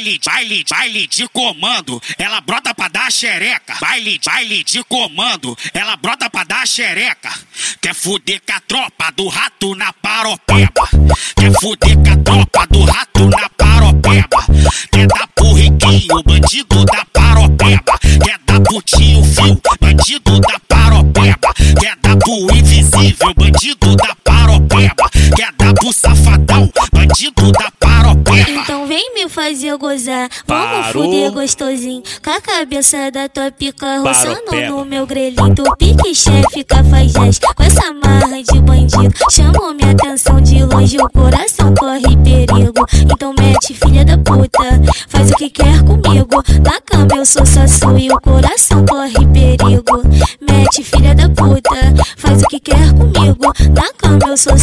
baile, baile, baile de comando. Ela brota pra dar xereca. Baile, baile de comando. Ela brota pra dar xereca. Quer fuder com a tropa do rato na paropeba. Quer fuder com a tropa do rato na paropeba. Quer dar pro riquinho, bandido da paropeba. Quer dar pro tio fio, bandido da paropeba. Quer dar pro invisível, bandido da paropeba. Quer dar pro safadão, bandido da paropeba. Fazer gozar, vamos Parou. fuder gostosinho. Com a cabeça da tua pica roçando no meu grelhinho. Tu pique chefe, cafajeste, com essa marra de bandido. Chamou minha atenção de longe, o coração corre perigo. Então mete, filha da puta, faz o que quer comigo. Na cama eu sou só sua e o coração corre perigo. Mete, filha da puta, faz o que quer comigo. Na sua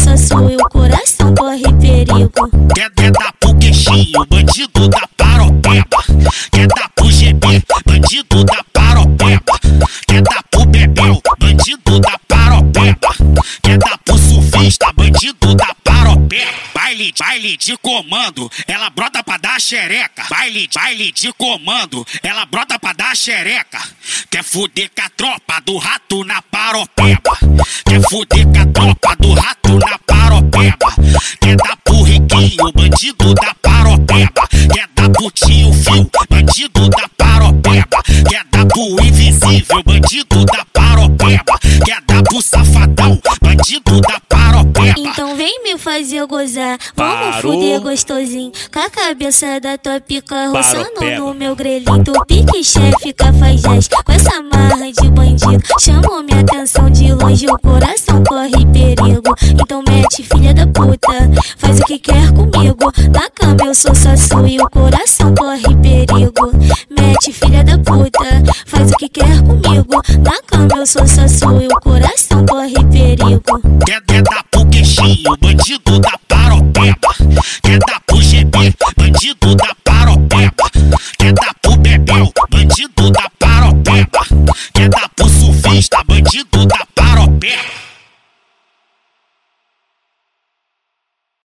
e o coração corre perigo. Quer, quer dar pro queixinho, bandido da paropeba. Quer dar pro GB, bandido da paropeba. Quer dar pro bebel, bandido da paropeba. Quer dar pro surfista, bandido da paropeba. Baile, baile de comando, ela brota pra dar xereca. Baile, baile de comando, ela brota pra dar xereca. Quer fuder com a tropa do rato na paropeba. Quer fuder com a tropa do rato na paropeba. Quer dar pro riquinho, bandido da paropeba. Quer dar pro tio fio, bandido da paropeba. Quer dar pro invisível, bandido da paropeba. Quer dar pro safadão, bandido da paropeba. Então vem me fazer gozar, vamos Parou. fuder gostosinho. Com a cabeça da tua pica roçando no meu grelhinho. Tu pique chefe, cafajeste, com essa marra de bandido. Chamou minha longe, o coração corre perigo. Então mete, filha da puta, faz o que quer comigo. Na cama eu sou só sua e o coração corre perigo. Mete, filha da puta, faz o que quer comigo. Na cama eu sou só sua e o coração corre perigo. Quer, dar pro queixinho, bandido da paropeba. Quer Yeah.